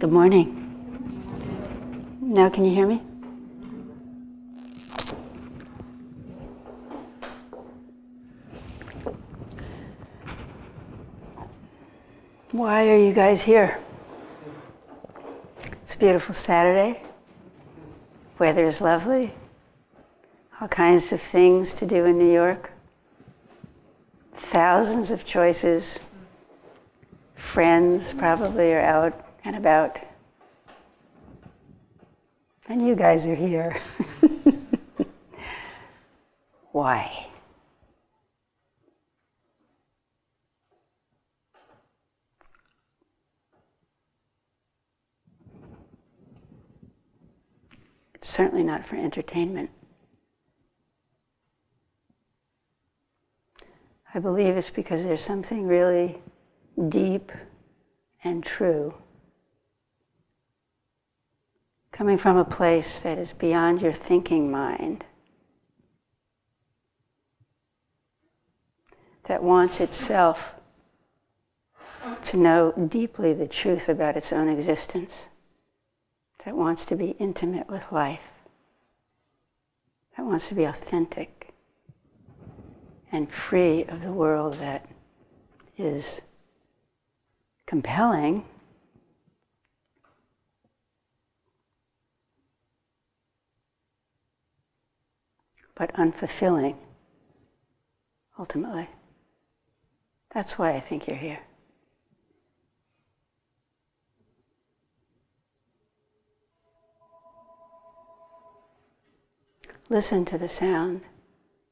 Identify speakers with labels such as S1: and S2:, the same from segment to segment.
S1: Good morning. Now, can you hear me? Why are you guys here? It's a beautiful Saturday. Weather is lovely. All kinds of things to do in New York. Thousands of choices. Friends probably are out and about. And you guys are here. Why? It's certainly not for entertainment. I believe it's because there's something really deep and true coming from a place that is beyond your thinking mind, that wants itself to know deeply the truth about its own existence, that wants to be intimate with life, that wants to be authentic and free of the world that is compelling but unfulfilling, ultimately. That's why I think you're here. Listen to the sound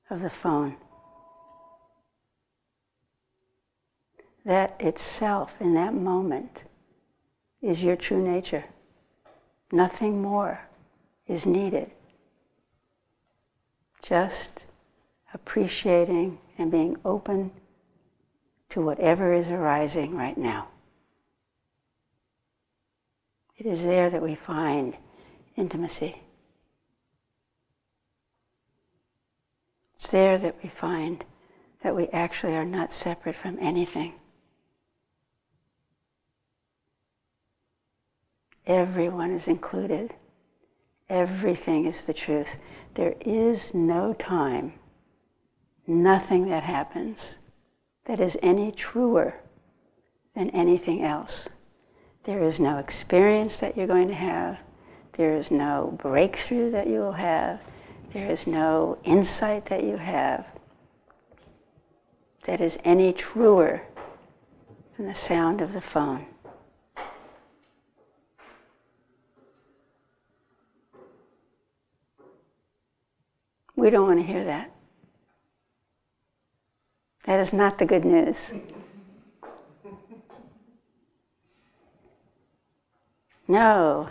S1: of the phone. That itself, in that moment, is your true nature. Nothing more is needed just appreciating and being open to whatever is arising right now. It is there that we find intimacy. It's there that we find that we actually are not separate from anything. Everyone is included. Everything is the truth. There is no time, nothing that happens that is any truer than anything else. There is no experience that you're going to have. There is no breakthrough that you will have. There is no insight that you have that is any truer than the sound of the phone. We don't want to hear that. That is not the good news. No,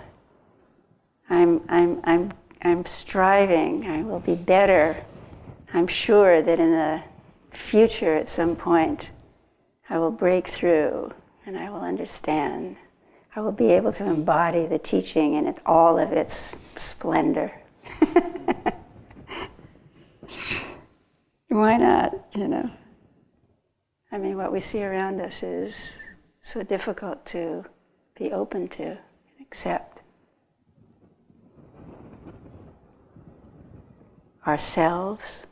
S1: I'm, I'm, I'm, I'm striving. I will be better. I'm sure that in the future, at some point, I will break through and I will understand. I will be able to embody the teaching in all of its splendor. Why not, you know? I mean, what we see around us is so difficult to be open to and accept. Ourselves,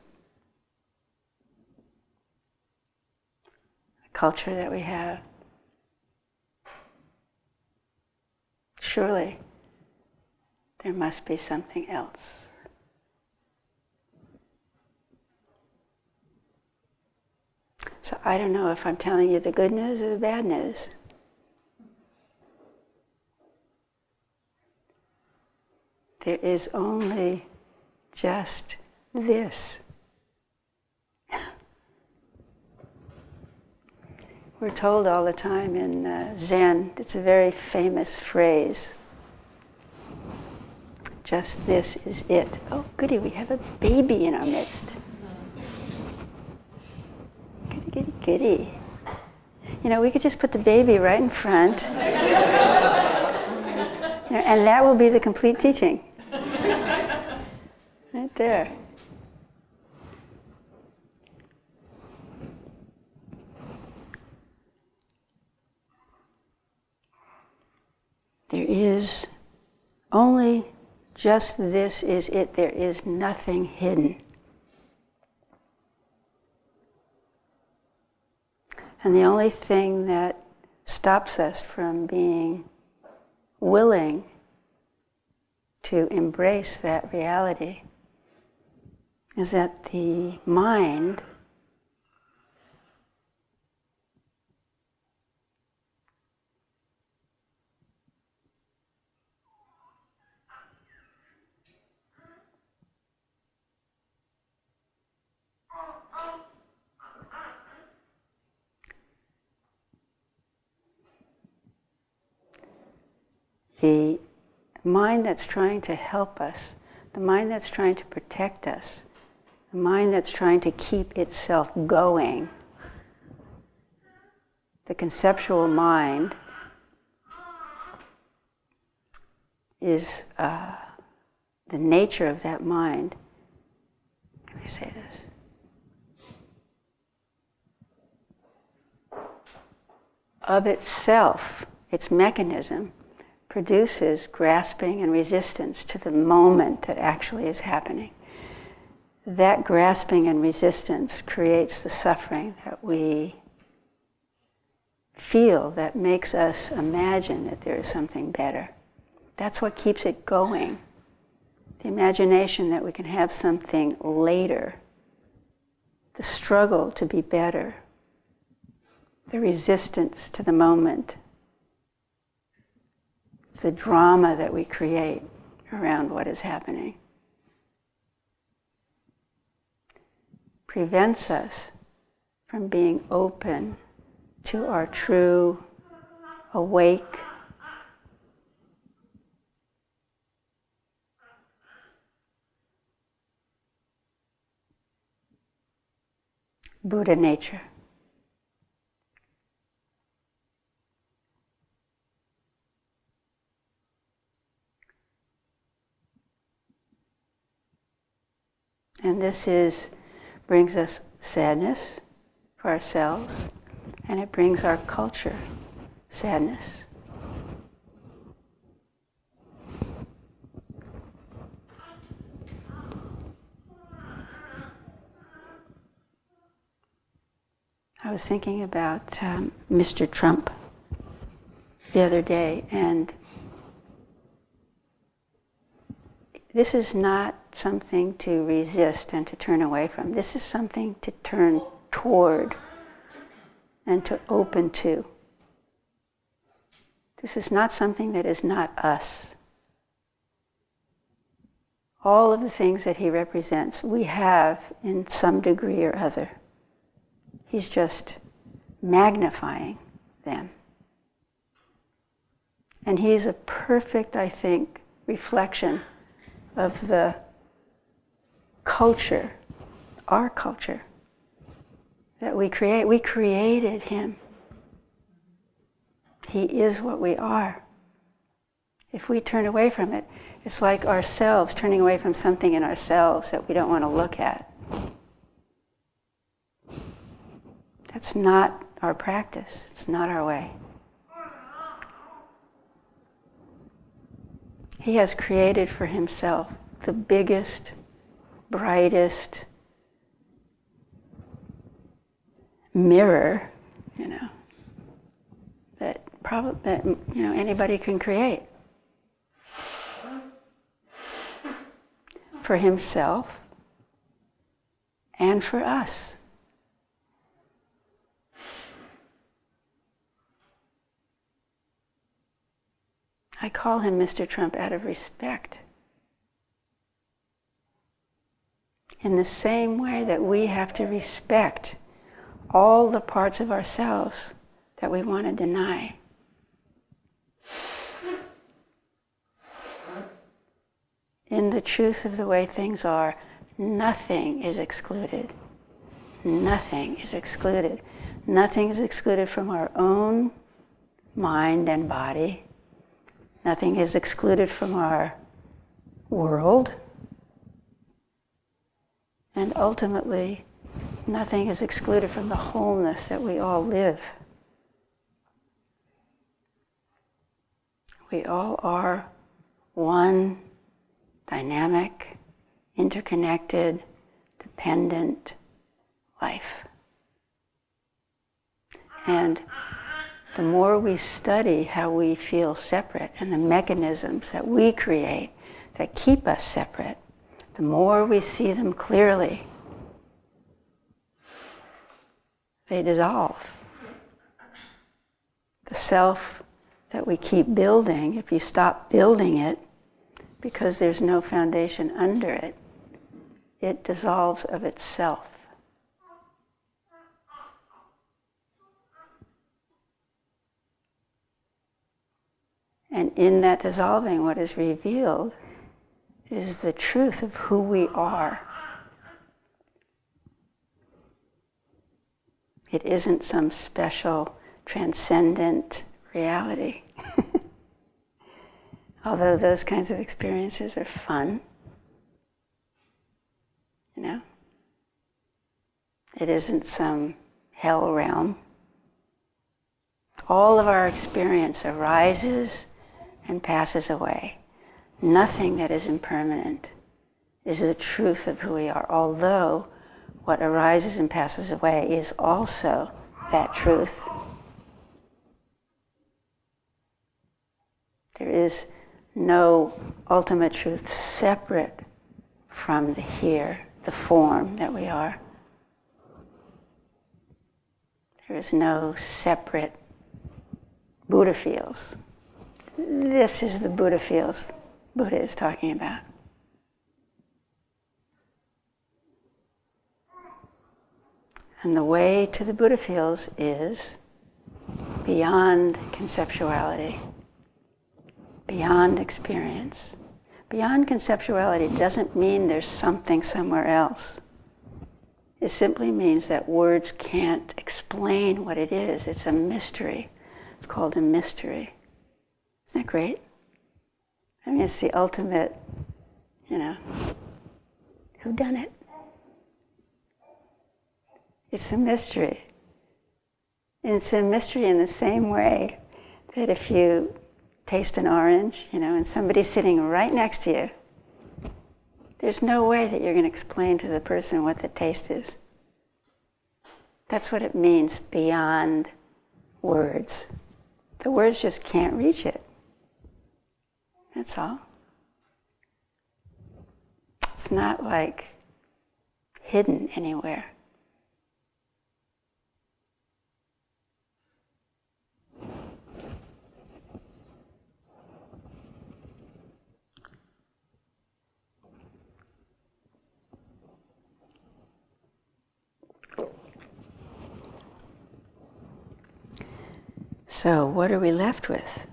S1: the culture that we have. Surely there must be something else. So I don't know if I'm telling you the good news or the bad news. There is only just this. We're told all the time in uh, Zen, it's a very famous phrase. Just this is it. Oh, goody, we have a baby in our midst. Giddy. You know, we could just put the baby right in front. you know, and that will be the complete teaching. Right there. There is only just this is it. There is nothing hidden. And the only thing that stops us from being willing to embrace that reality is that the mind the mind that's trying to help us, the mind that's trying to protect us, the mind that's trying to keep itself going, the conceptual mind is uh, the nature of that mind. Can I say this? Of itself, its mechanism produces grasping and resistance to the moment that actually is happening. That grasping and resistance creates the suffering that we feel that makes us imagine that there is something better. That's what keeps it going. The imagination that we can have something later, the struggle to be better, the resistance to the moment the drama that we create around what is happening. Prevents us from being open to our true, awake, Buddha nature. And this is brings us sadness for ourselves, and it brings our culture sadness. I was thinking about um, Mr. Trump the other day, and this is not something to resist and to turn away from. This is something to turn toward and to open to. This is not something that is not us. All of the things that he represents, we have in some degree or other. He's just magnifying them. And he's a perfect, I think, reflection of the culture, our culture that we create. We created him. He is what we are. If we turn away from it, it's like ourselves turning away from something in ourselves that we don't want to look at. That's not our practice, it's not our way. He has created for himself the biggest, brightest mirror, you know, that probably that you know anybody can create for himself and for us. I call him Mr. Trump out of respect. In the same way that we have to respect all the parts of ourselves that we want to deny. In the truth of the way things are, nothing is excluded. Nothing is excluded. Nothing is excluded from our own mind and body. Nothing is excluded from our world. And ultimately, nothing is excluded from the wholeness that we all live. We all are one dynamic, interconnected, dependent life. And the more we study how we feel separate and the mechanisms that we create that keep us separate, the more we see them clearly, they dissolve. The self that we keep building, if you stop building it because there's no foundation under it, it dissolves of itself. And in that dissolving, what is revealed is the truth of who we are. It isn't some special transcendent reality. Although those kinds of experiences are fun, you know, it isn't some hell realm. All of our experience arises and passes away. Nothing that is impermanent is the truth of who we are, although what arises and passes away is also that truth. There is no ultimate truth separate from the here, the form that we are. There is no separate Buddha field. This is the Buddha field Buddha is talking about. And the way to the Buddha field is beyond conceptuality, beyond experience. Beyond conceptuality doesn't mean there's something somewhere else. It simply means that words can't explain what it is. It's a mystery. It's called a mystery. Isn't that great? I mean, it's the ultimate, you know, who done it? It's a mystery. And it's a mystery in the same way that if you taste an orange, you know, and somebody's sitting right next to you, there's no way that you're going to explain to the person what the taste is. That's what it means beyond words. The words just can't reach it. That's all. It's not like hidden anywhere. So, what are we left with?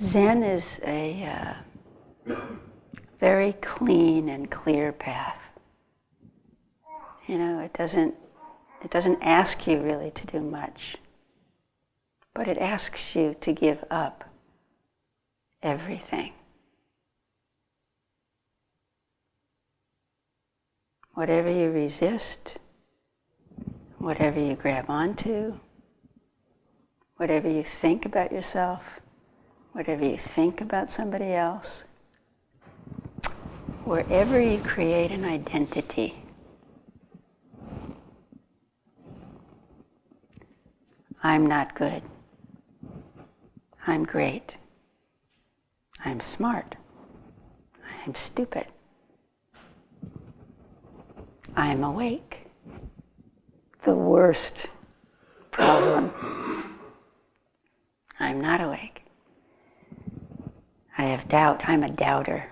S1: Zen is a uh, very clean and clear path. You know, it doesn't it doesn't ask you really to do much, but it asks you to give up everything. Whatever you resist, whatever you grab onto, whatever you think about yourself, whatever you think about somebody else, wherever you create an identity, I'm not good. I'm great. I'm smart. I'm stupid. I'm awake. The worst problem. I'm not awake. I have doubt. I'm a doubter.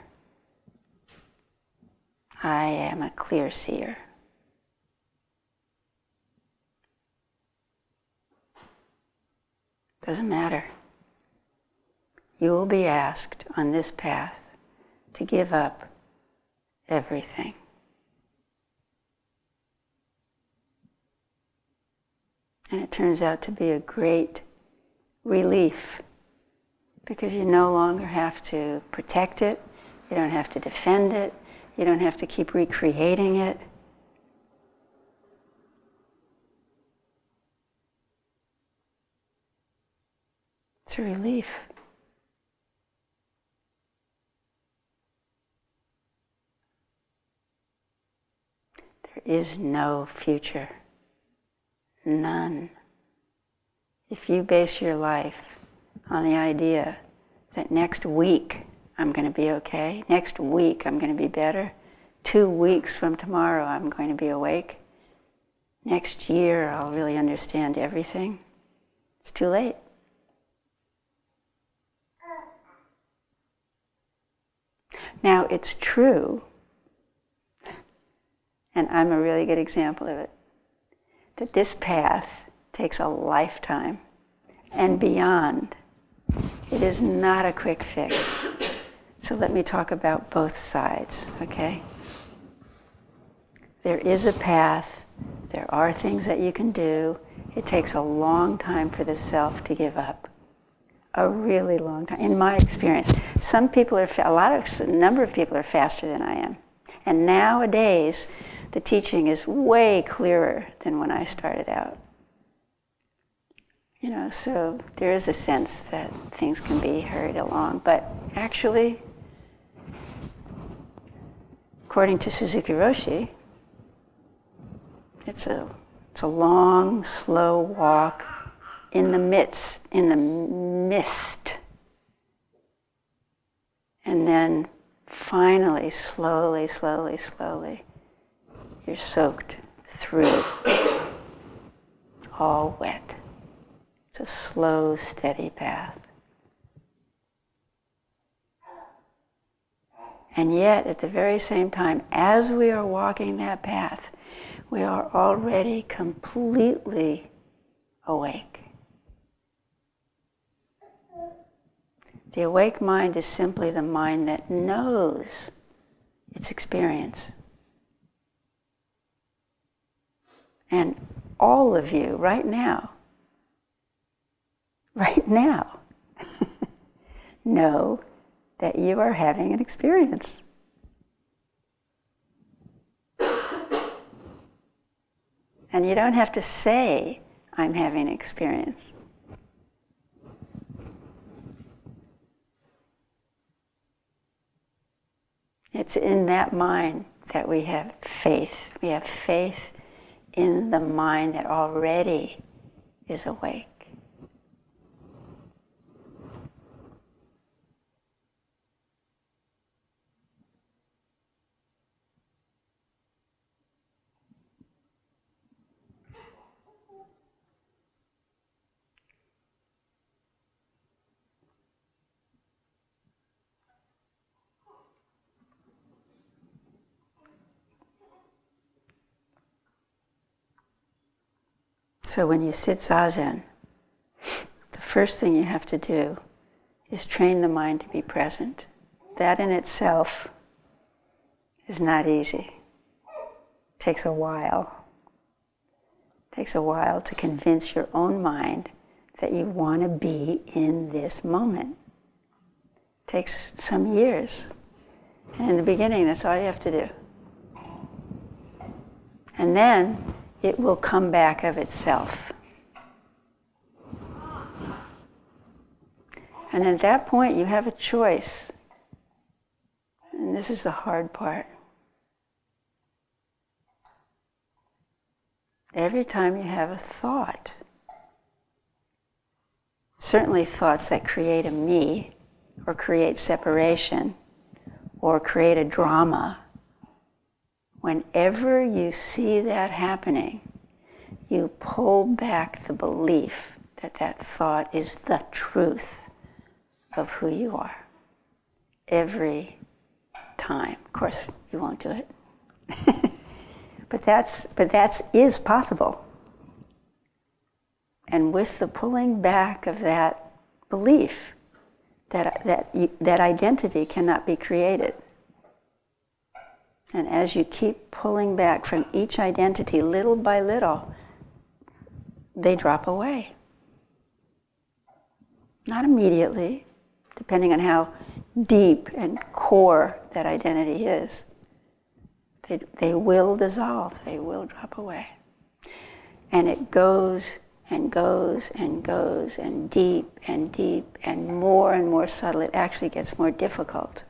S1: I am a clear seer. Doesn't matter. You will be asked on this path to give up everything. And it turns out to be a great relief because you no longer have to protect it, you don't have to defend it, you don't have to keep recreating it. It's a relief. There is no future. None. If you base your life on the idea that next week I'm going to be okay, next week I'm going to be better, two weeks from tomorrow I'm going to be awake, next year I'll really understand everything, it's too late. Now, it's true, and I'm a really good example of it, that this path takes a lifetime and beyond. It is not a quick fix. So let me talk about both sides, okay? There is a path, there are things that you can do. It takes a long time for the self to give up a really long time, in my experience. Some people are, a lot of, a number of people are faster than I am. And nowadays, the teaching is way clearer than when I started out. You know, so there is a sense that things can be hurried along, but actually, according to Suzuki Roshi, it's a, it's a long, slow walk in the midst, in the mist. And then finally, slowly, slowly, slowly, you're soaked through, all wet. It's a slow, steady path. And yet, at the very same time, as we are walking that path, we are already completely awake. The awake mind is simply the mind that knows its experience. And all of you, right now, right now, know that you are having an experience. And you don't have to say, I'm having an experience. It's in that mind that we have faith. We have faith in the mind that already is awake. So when you sit zazen, the first thing you have to do is train the mind to be present. That in itself is not easy. It takes a while. It takes a while to convince your own mind that you want to be in this moment. It takes some years. And in the beginning, that's all you have to do. And then it will come back of itself. And at that point, you have a choice. And this is the hard part. Every time you have a thought, certainly thoughts that create a me, or create separation, or create a drama, whenever you see that happening, you pull back the belief that that thought is the truth of who you are. Every time. Of course, you won't do it. but that's but that's is possible. And with the pulling back of that belief that that that identity cannot be created and as you keep pulling back from each identity little by little, they drop away. Not immediately, depending on how deep and core that identity is. They, they will dissolve, they will drop away. And it goes and goes and goes and deep and deep and more and more subtle. It actually gets more difficult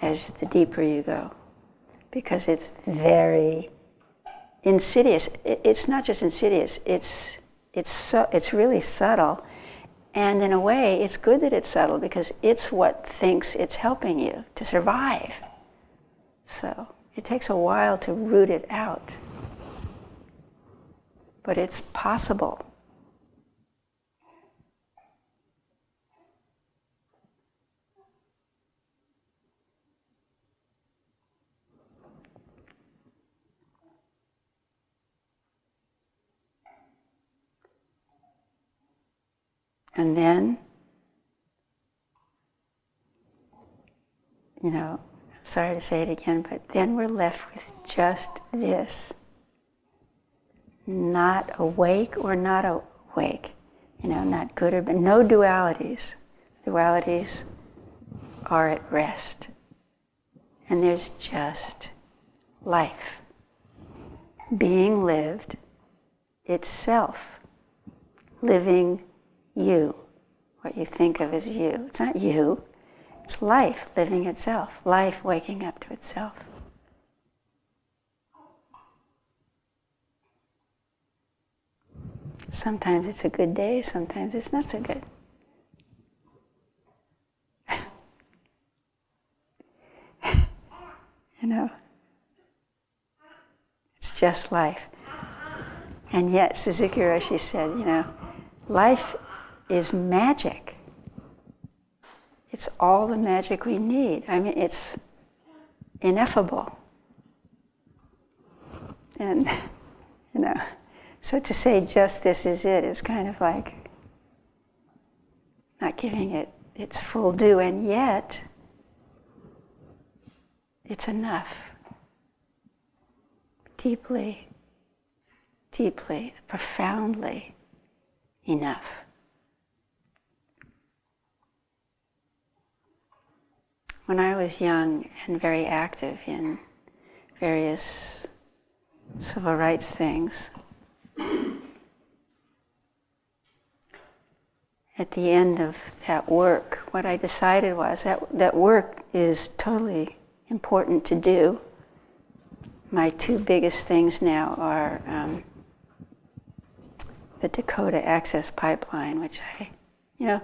S1: as the deeper you go because it's very insidious. It's not just insidious, it's, it's, so, it's really subtle. And in a way, it's good that it's subtle because it's what thinks it's helping you to survive. So it takes a while to root it out. But it's possible. And then, you know, sorry to say it again, but then we're left with just this. Not awake or not awake. You know, not good or bad. No dualities. Dualities are at rest. And there's just life being lived itself, living you, what you think of as you. It's not you, it's life living itself, life waking up to itself. Sometimes it's a good day, sometimes it's not so good. you know, it's just life. And yet, Suzuki Roshi said, you know, life is magic. It's all the magic we need. I mean, it's ineffable. And, you know, so to say just this is it is kind of like not giving it its full due, and yet it's enough. Deeply, deeply, profoundly enough. When I was young and very active in various civil rights things, at the end of that work, what I decided was that that work is totally important to do. My two biggest things now are um, the Dakota Access Pipeline, which I, you know,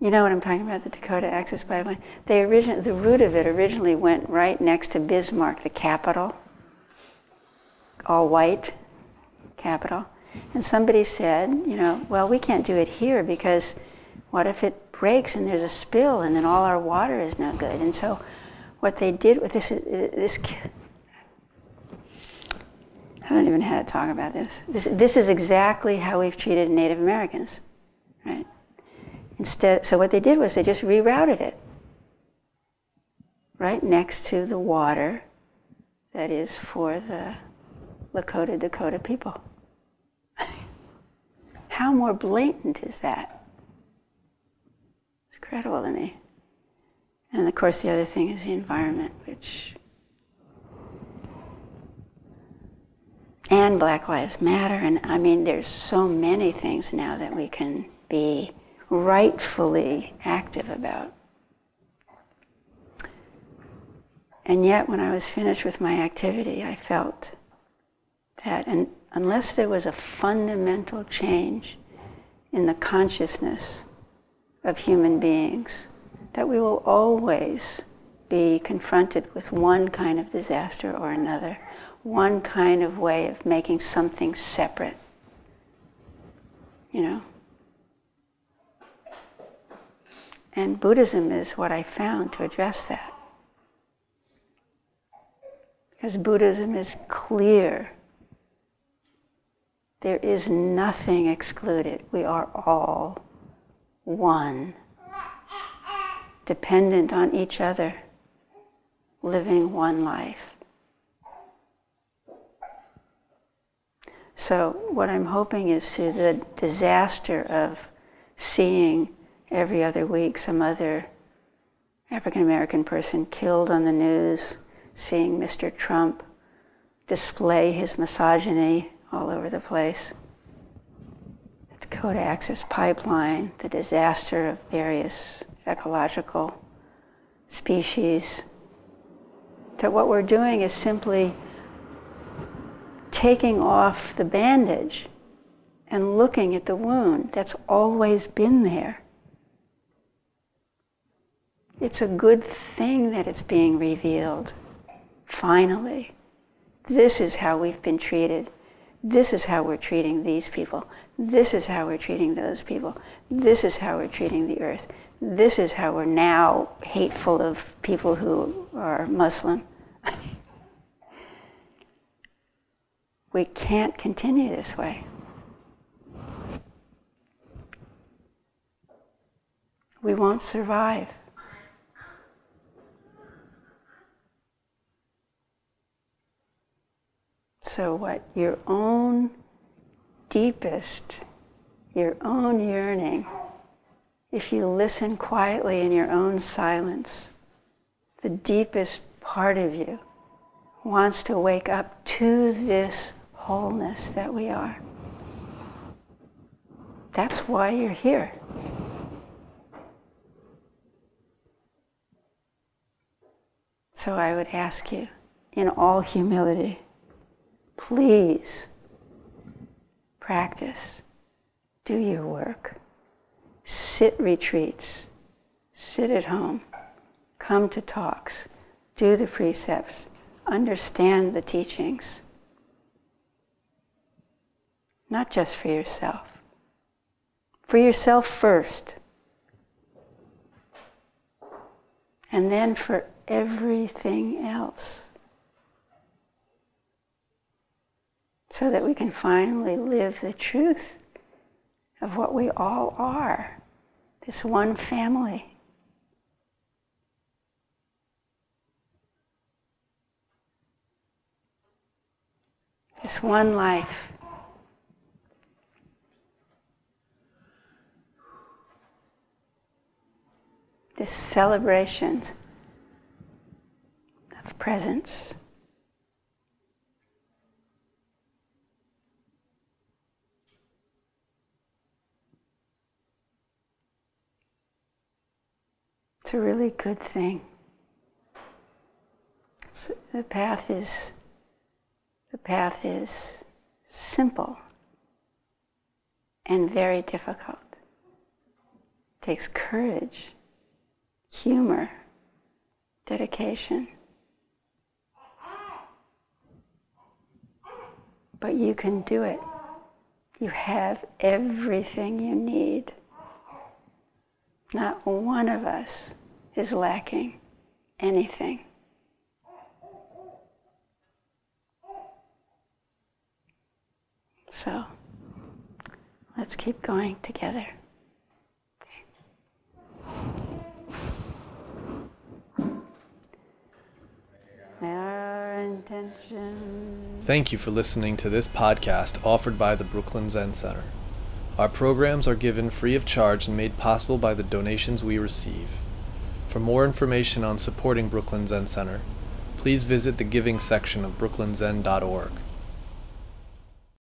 S1: you know what I'm talking about, the Dakota Access Pipeline? They origin- the route of it originally went right next to Bismarck, the capital, all white capital. And somebody said, you know, well, we can't do it here because what if it breaks and there's a spill and then all our water is no good? And so what they did with this, uh, this I don't even know how to talk about this. This, this is exactly how we've treated Native Americans? Instead, so what they did was they just rerouted it right next to the water that is for the Lakota Dakota people. How more blatant is that? It's incredible to me. And of course, the other thing is the environment, which. And Black Lives Matter. And I mean, there's so many things now that we can be rightfully active about. And yet, when I was finished with my activity, I felt that unless there was a fundamental change in the consciousness of human beings, that we will always be confronted with one kind of disaster or another, one kind of way of making something separate. You know? And Buddhism is what I found to address that. Because Buddhism is clear. There is nothing excluded. We are all one, dependent on each other, living one life. So, what I'm hoping is through the disaster of seeing every other week some other African American person killed on the news, seeing Mr. Trump display his misogyny all over the place. The Dakota Access Pipeline, the disaster of various ecological species. That what we're doing is simply taking off the bandage and looking at the wound that's always been there. It's a good thing that it's being revealed. Finally, this is how we've been treated. This is how we're treating these people. This is how we're treating those people. This is how we're treating the earth. This is how we're now hateful of people who are Muslim. we can't continue this way. We won't survive. So, what your own deepest, your own yearning, if you listen quietly in your own silence, the deepest part of you wants to wake up to this wholeness that we are. That's why you're here. So I would ask you, in all humility, please practice, do your work, sit retreats, sit at home, come to talks, do the precepts, understand the teachings. Not just for yourself, for yourself first, and then for everything else. So that we can finally live the truth of what we all are this one family. This one life. This celebration of presence. It's a really good thing. The path is the path is simple and very difficult. It takes courage, humor, dedication. But you can do it. You have everything you need. Not one of us is lacking anything. So let's keep going together.
S2: Thank you for listening to this podcast offered by the Brooklyn Zen Center. Our programs are given free of charge and made possible by the donations we receive. For more information on supporting Brooklyn Zen Center, please visit the giving section of brooklynzen.org.